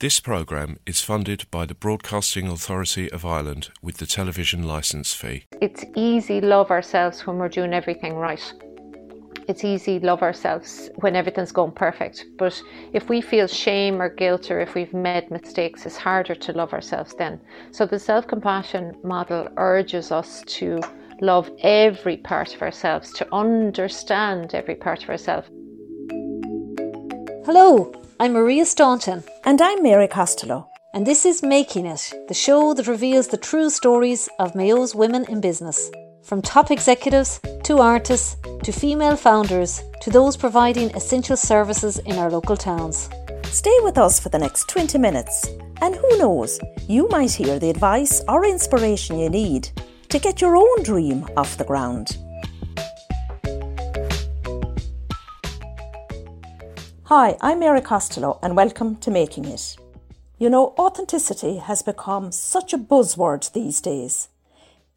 This programme is funded by the Broadcasting Authority of Ireland with the television licence fee. It's easy love ourselves when we're doing everything right. It's easy love ourselves when everything's going perfect. But if we feel shame or guilt or if we've made mistakes, it's harder to love ourselves then. So the self compassion model urges us to love every part of ourselves, to understand every part of ourselves. Hello, I'm Maria Staunton. And I'm Mary Costello. And this is Making It, the show that reveals the true stories of Mayo's women in business. From top executives to artists to female founders to those providing essential services in our local towns. Stay with us for the next 20 minutes, and who knows, you might hear the advice or inspiration you need to get your own dream off the ground. Hi, I'm Mary Costello and welcome to Making It. You know, authenticity has become such a buzzword these days.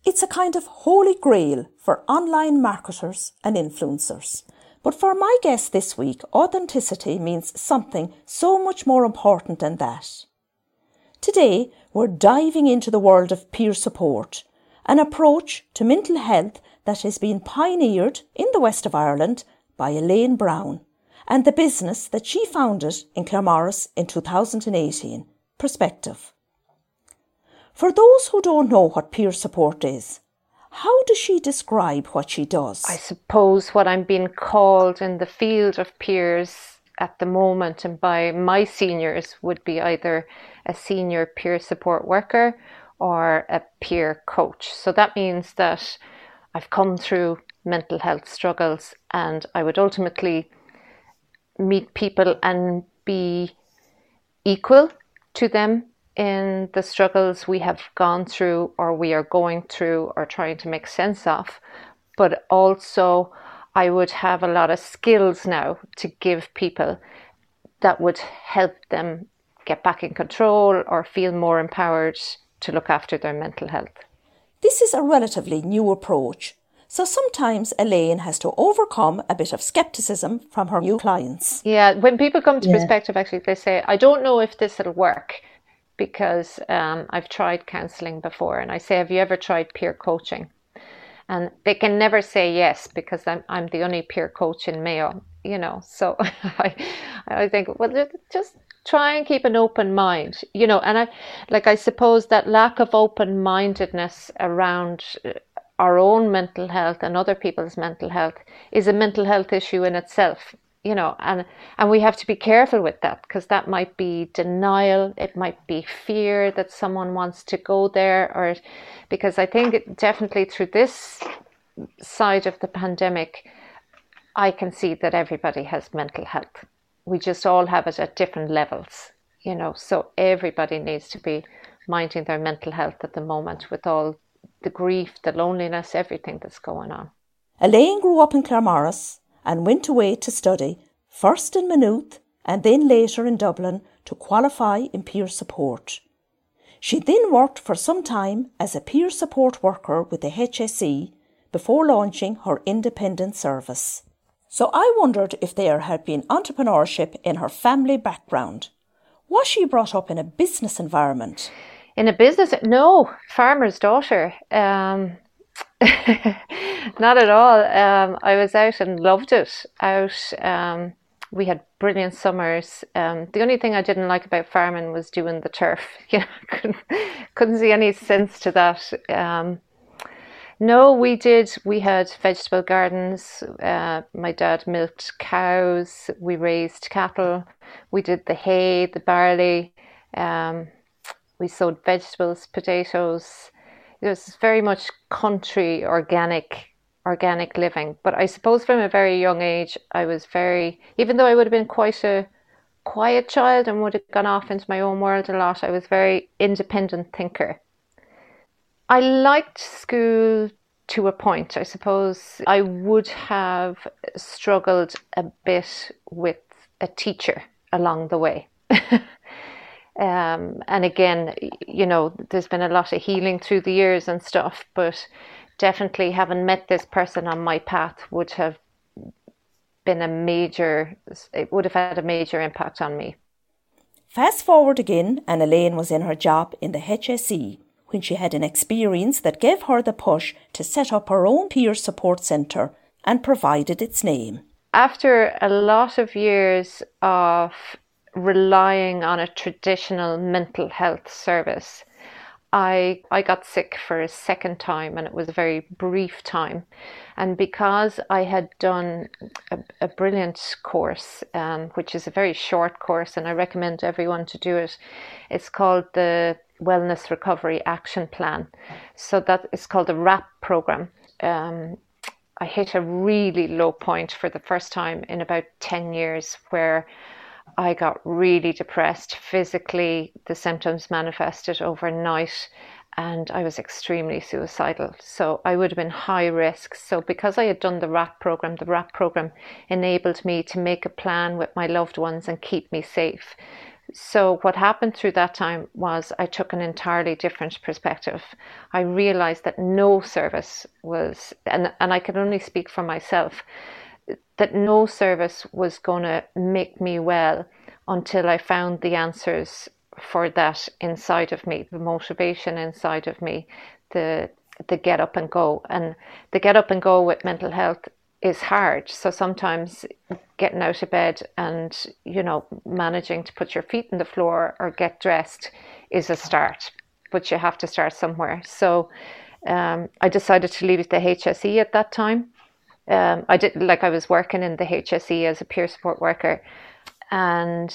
It's a kind of holy grail for online marketers and influencers. But for my guest this week, authenticity means something so much more important than that. Today, we're diving into the world of peer support, an approach to mental health that has been pioneered in the west of Ireland by Elaine Brown and the business that she founded in Claremorris in 2018, Perspective. For those who don't know what peer support is, how does she describe what she does? I suppose what I'm being called in the field of peers at the moment and by my seniors would be either a senior peer support worker or a peer coach. So that means that I've come through mental health struggles and I would ultimately meet people and be equal to them in the struggles we have gone through or we are going through or trying to make sense of. But also, I would have a lot of skills now to give people that would help them get back in control or feel more empowered to look after their mental health. This is a relatively new approach so sometimes Elaine has to overcome a bit of skepticism from her new clients. Yeah, when people come to yeah. perspective, actually, they say, I don't know if this will work because um, I've tried counselling before. And I say, Have you ever tried peer coaching? And they can never say yes because I'm, I'm the only peer coach in Mayo, you know. So I, I think, well, just try and keep an open mind, you know. And I, like, I suppose that lack of open mindedness around our own mental health and other people's mental health is a mental health issue in itself you know and and we have to be careful with that because that might be denial it might be fear that someone wants to go there or because i think definitely through this side of the pandemic i can see that everybody has mental health. We just all have it at different levels you know so everybody needs to be minding their mental health at the moment with all the grief, the loneliness, everything that's going on. Elaine grew up in Claremorris and went away to study, first in Maynooth and then later in Dublin to qualify in peer support. She then worked for some time as a peer support worker with the HSE before launching her independent service. So I wondered if there had been entrepreneurship in her family background. Was she brought up in a business environment? In a business no farmer's daughter um, not at all um, i was out and loved it out um, we had brilliant summers um, the only thing i didn't like about farming was doing the turf you know couldn't, couldn't see any sense to that um, no, we did. We had vegetable gardens. Uh, my dad milked cows. We raised cattle. We did the hay, the barley. We sowed vegetables, potatoes. It was very much country, organic, organic living. But I suppose from a very young age, I was very, even though I would have been quite a quiet child and would have gone off into my own world a lot, I was very independent thinker. I liked school to a point. I suppose I would have struggled a bit with a teacher along the way. Um, and again, you know, there's been a lot of healing through the years and stuff, but definitely having met this person on my path would have been a major, it would have had a major impact on me. Fast forward again, and Elaine was in her job in the HSE when she had an experience that gave her the push to set up her own peer support centre and provided its name. After a lot of years of relying on a traditional mental health service, I I got sick for a second time and it was a very brief time. And because I had done a, a brilliant course, um, which is a very short course, and I recommend everyone to do it, it's called the Wellness Recovery Action Plan. So that is called the WRAP program. Um, I hit a really low point for the first time in about 10 years where I got really depressed physically. The symptoms manifested overnight and I was extremely suicidal. So I would have been high risk. So because I had done the WRAP program, the WRAP program enabled me to make a plan with my loved ones and keep me safe. So what happened through that time was I took an entirely different perspective. I realized that no service was and and I can only speak for myself that no service was going to make me well until I found the answers for that inside of me, the motivation inside of me, the the get up and go. And the get up and go with mental health is hard. So sometimes getting out of bed and, you know, managing to put your feet in the floor or get dressed is a start. But you have to start somewhere. So um, I decided to leave the HSE at that time. Um, I did like I was working in the HSE as a peer support worker, and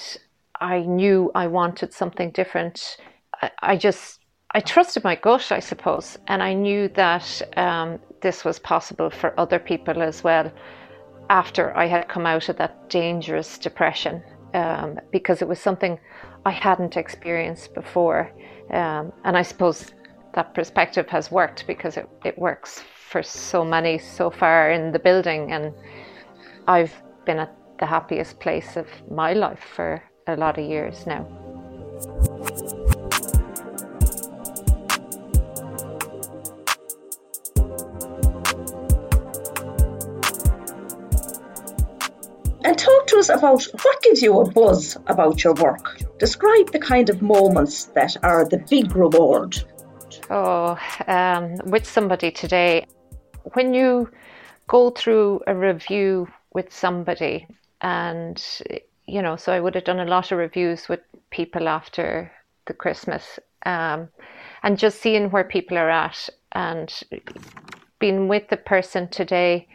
I knew I wanted something different. I, I just I trusted my gut, I suppose, and I knew that um, this was possible for other people as well. After I had come out of that dangerous depression, um, because it was something I hadn't experienced before, um, and I suppose that perspective has worked because it, it works for so many so far in the building, and I've been at the happiest place of my life for a lot of years now. And talk to us about what gives you a buzz about your work. Describe the kind of moments that are the big reward. Oh, um, with somebody today, when you go through a review with somebody and you know, so I would have done a lot of reviews with people after the Christmas, um, and just seeing where people are at, and being with the person today,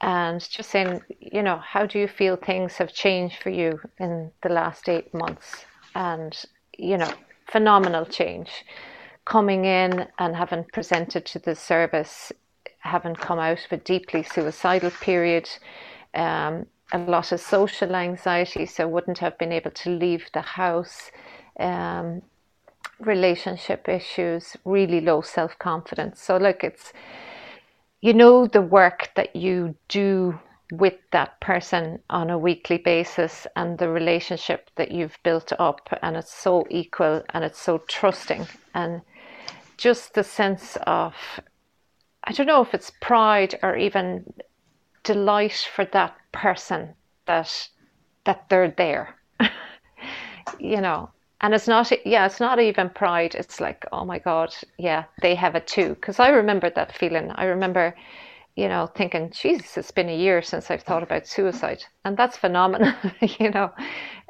and just saying, you know, how do you feel things have changed for you in the last eight months, and you know, phenomenal change. Coming in and having presented to the service, having come out of a deeply suicidal period, um, a lot of social anxiety, so wouldn't have been able to leave the house. Um, relationship issues, really low self confidence. So, look, it's you know the work that you do with that person on a weekly basis and the relationship that you've built up, and it's so equal and it's so trusting, and just the sense of I don't know if it's pride or even delight for that person that that they're there you know. And it's not yeah it's not even pride. It's like oh my god yeah they have it too. Because i remember that feeling. I remember you know thinking jesus it's been a year since i've thought about suicide. And that's phenomenal you know.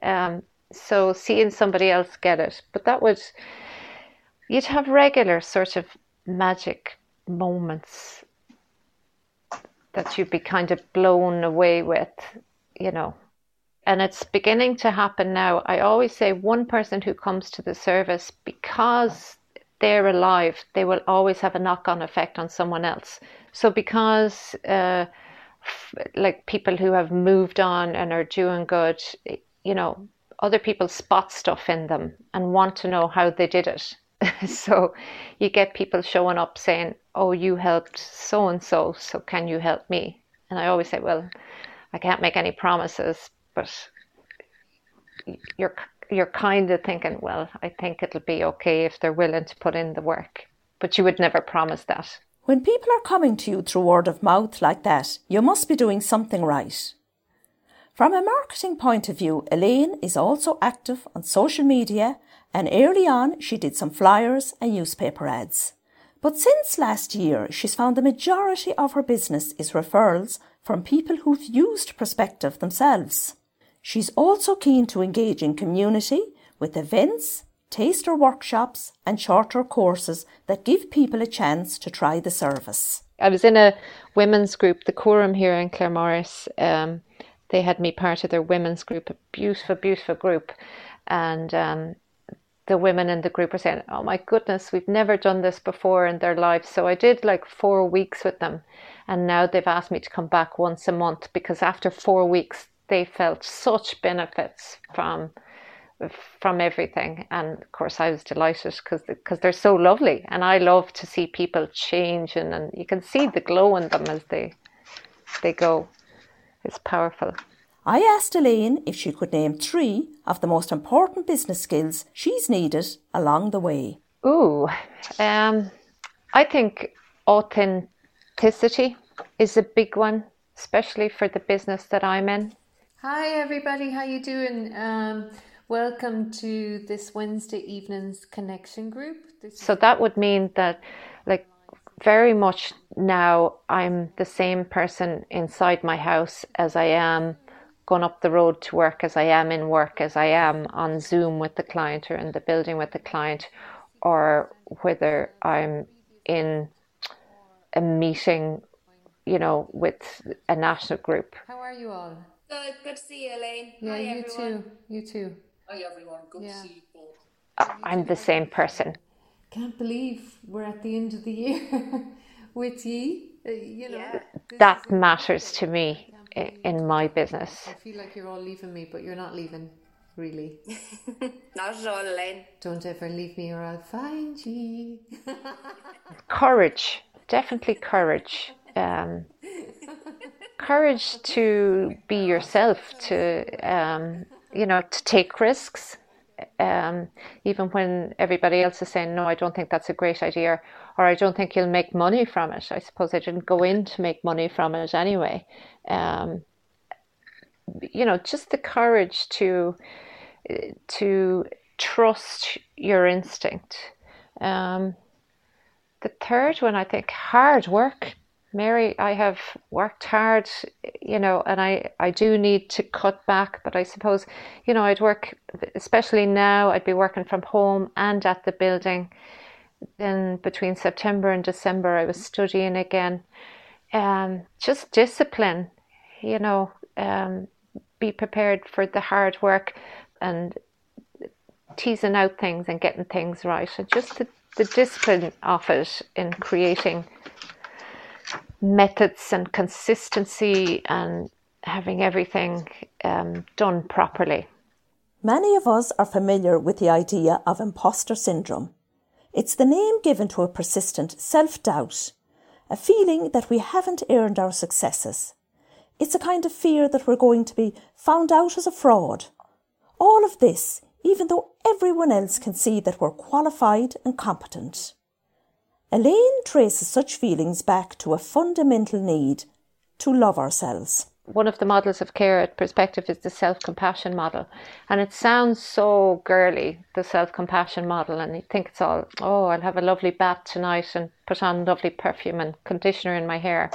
Um, so seeing somebody else get it. But that would you'd have regular sort of magic moments that you'd be kind of blown away with, you know. And it's beginning to happen now. I always say one person who comes to the service because they're alive, they will always have a knock on effect on someone else. So, because uh, f- like people who have moved on and are doing good, you know, other people spot stuff in them and want to know how they did it. so you get people showing up saying, "Oh, you helped so and so, so can you help me?" And I always say, "Well, I can't make any promises, but you're you're kind of thinking, well, I think it'll be okay if they're willing to put in the work, but you would never promise that." When people are coming to you through word of mouth like that, you must be doing something right. From a marketing point of view, Elaine is also active on social media and early on she did some flyers and newspaper ads. But since last year, she's found the majority of her business is referrals from people who've used Perspective themselves. She's also keen to engage in community with events, taster workshops, and shorter courses that give people a chance to try the service. I was in a women's group, the Quorum here in Claremorris. Um, they had me part of their women's group, a beautiful, beautiful group. And um, the women in the group were saying, Oh my goodness, we've never done this before in their lives. So I did like four weeks with them. And now they've asked me to come back once a month because after four weeks, they felt such benefits from from everything and of course I was delighted because because they're so lovely and I love to see people changing and you can see the glow in them as they they go it's powerful I asked Elaine if she could name three of the most important business skills she's needed along the way. Ooh, um, I think authenticity is a big one, especially for the business that I'm in. Hi everybody, how you doing? Um, welcome to this Wednesday evening's connection group. This so that would mean that, like, very much now I'm the same person inside my house as I am going up the road to work, as I am in work, as I am on Zoom with the client or in the building with the client, or whether I'm in a meeting, you know, with a national group. How are you all? Good, good to see you, Elaine. Yeah, Hi, you everyone. too. You too. Hi, everyone. Good Yeah. to see you both. I'm the same person. Can't believe we're at the end of the year with ye. Uh, you know, Yeah. this That is- matters to me i- in my business. I feel like you're all leaving me, but you're not leaving, really. Not at all, Elaine. Don't ever leave me, or I'll find you. Courage, definitely courage. Um, courage to be yourself, to um, you know, to take risks, um, even when everybody else is saying, "No, I don't think that's a great idea," or "I don't think you'll make money from it." I suppose I didn't go in to make money from it anyway. Um, you know, just the courage to to trust your instinct. Um, the third one, I think, hard work. Mary, I have worked hard, you know, and I, I do need to cut back, but I suppose, you know, I'd work, especially now, I'd be working from home and at the building. Then between September and December, I was studying again. Um, just discipline, you know, um, be prepared for the hard work and teasing out things and getting things right. And just the, the discipline of it in creating methods and consistency and having everything um, done properly. Many of us are familiar with the idea of imposter syndrome. It's the name given to a persistent self doubt, a feeling that we haven't earned our successes. It's a kind of fear that we're going to be found out as a fraud. All of this, even though everyone else can see that we're qualified and competent. Elaine traces such feelings back to a fundamental need to love ourselves. One of the models of care at Perspective is the self compassion model. And it sounds so girly, the self compassion model. And you think it's all, oh, I'll have a lovely bath tonight and put on lovely perfume and conditioner in my hair.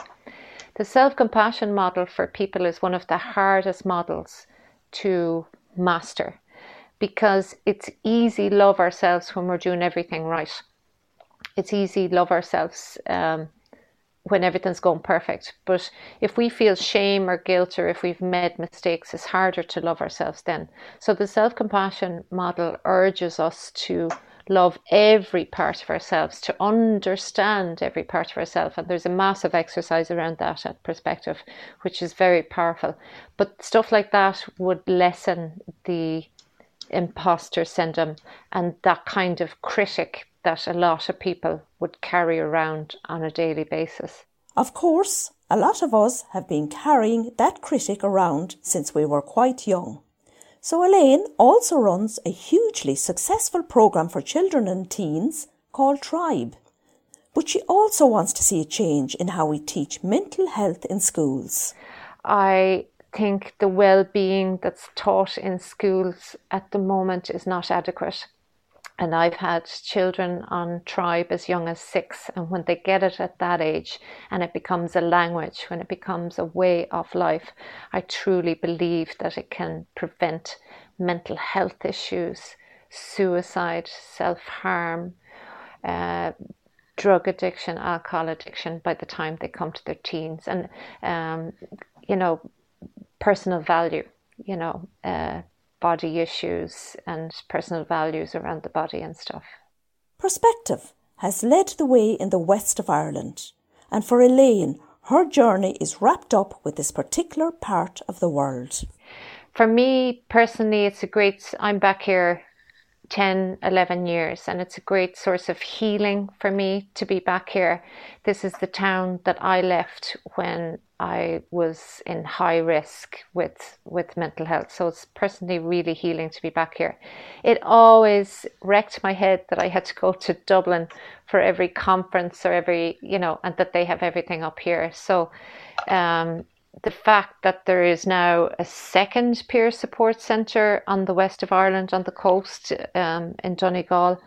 The self compassion model for people is one of the hardest models to master because it's easy love ourselves when we're doing everything right. It's easy love ourselves um, when everything's going perfect. But if we feel shame or guilt or if we've made mistakes, it's harder to love ourselves then. So the self compassion model urges us to love every part of ourselves, to understand every part of ourselves. And there's a massive exercise around that at Perspective, which is very powerful. But stuff like that would lessen the imposter syndrome and that kind of critic that a lot of people would carry around on a daily basis. Of course, a lot of us have been carrying that critic around since we were quite young. So Elaine also runs a hugely successful program for children and teens called Tribe. But she also wants to see a change in how we teach mental health in schools. I think the well-being that's taught in schools at the moment is not adequate. And I've had children on tribe as young as six, and when they get it at that age and it becomes a language, when it becomes a way of life, I truly believe that it can prevent mental health issues, suicide, self harm, uh, drug addiction, alcohol addiction by the time they come to their teens, and um, you know, personal value, you know. Uh, body issues and personal values around the body and stuff. Perspective has led the way in the west of Ireland, and for Elaine, her journey is wrapped up with this particular part of the world. For me personally, it's a great, I'm back here 10, 11 years, and it's a great source of healing for me to be back here. This is the town that I left when I was in high risk with with mental health. So it's personally really healing to be back here. It always wrecked my head that I had to go to Dublin for every conference or every you know, and that they have everything up here. So um, the fact that there is now a second peer support centre on the west of Ireland, on the coast um, in Donegal,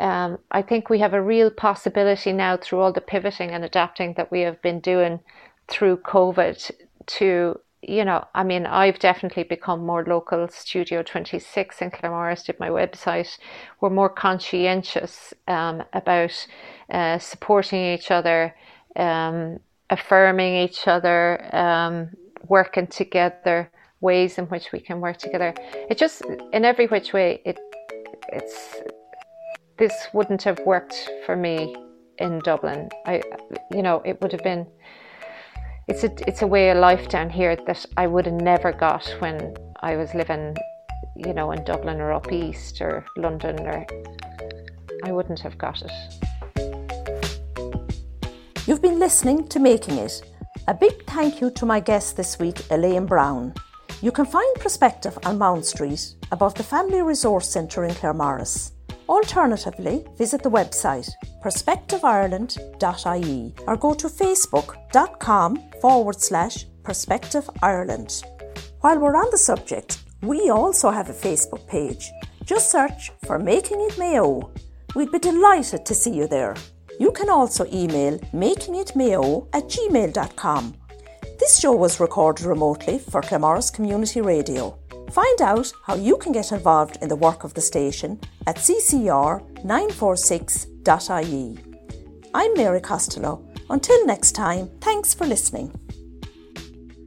um, I think we have a real possibility now through all the pivoting and adapting that we have been doing through COVID to, you know, I mean, I've definitely become more local. Studio 26 in Claremorris did my website. We're more conscientious um, about uh, supporting each other. Um, affirming each other, um, working together, ways in which we can work together. It just, in every which way, it it's this wouldn't have worked for me in Dublin. I, you know, it would have been. It's a it's a way of life down here that I would have never got when I was living, you know, in Dublin or up east or London or. I wouldn't have got it. You've been listening to Making It. A big thank you to my guest this week, Elaine Brown. You can find Perspective on Mount Street above the Family Resource Centre in Claremorris. Alternatively, visit the website perspectiveireland.ie or go to facebook.com forward slash Perspective Ireland. While we're on the subject, we also have a Facebook page. Just search for Making It Mayo. We'd be delighted to see you there. You can also email makingitmayo at gmail.com. This show was recorded remotely for Claremorris Community Radio. Find out how you can get involved in the work of the station at ccr946.ie. I'm Mary Costello. Until next time, thanks for listening.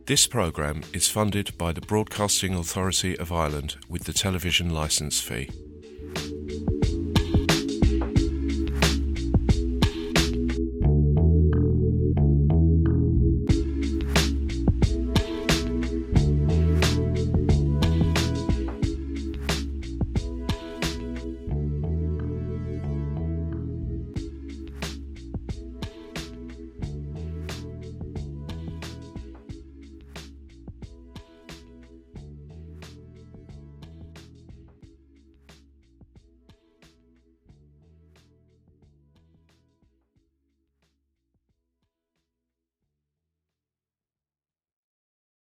This programme is funded by the Broadcasting Authority of Ireland with the television licence fee.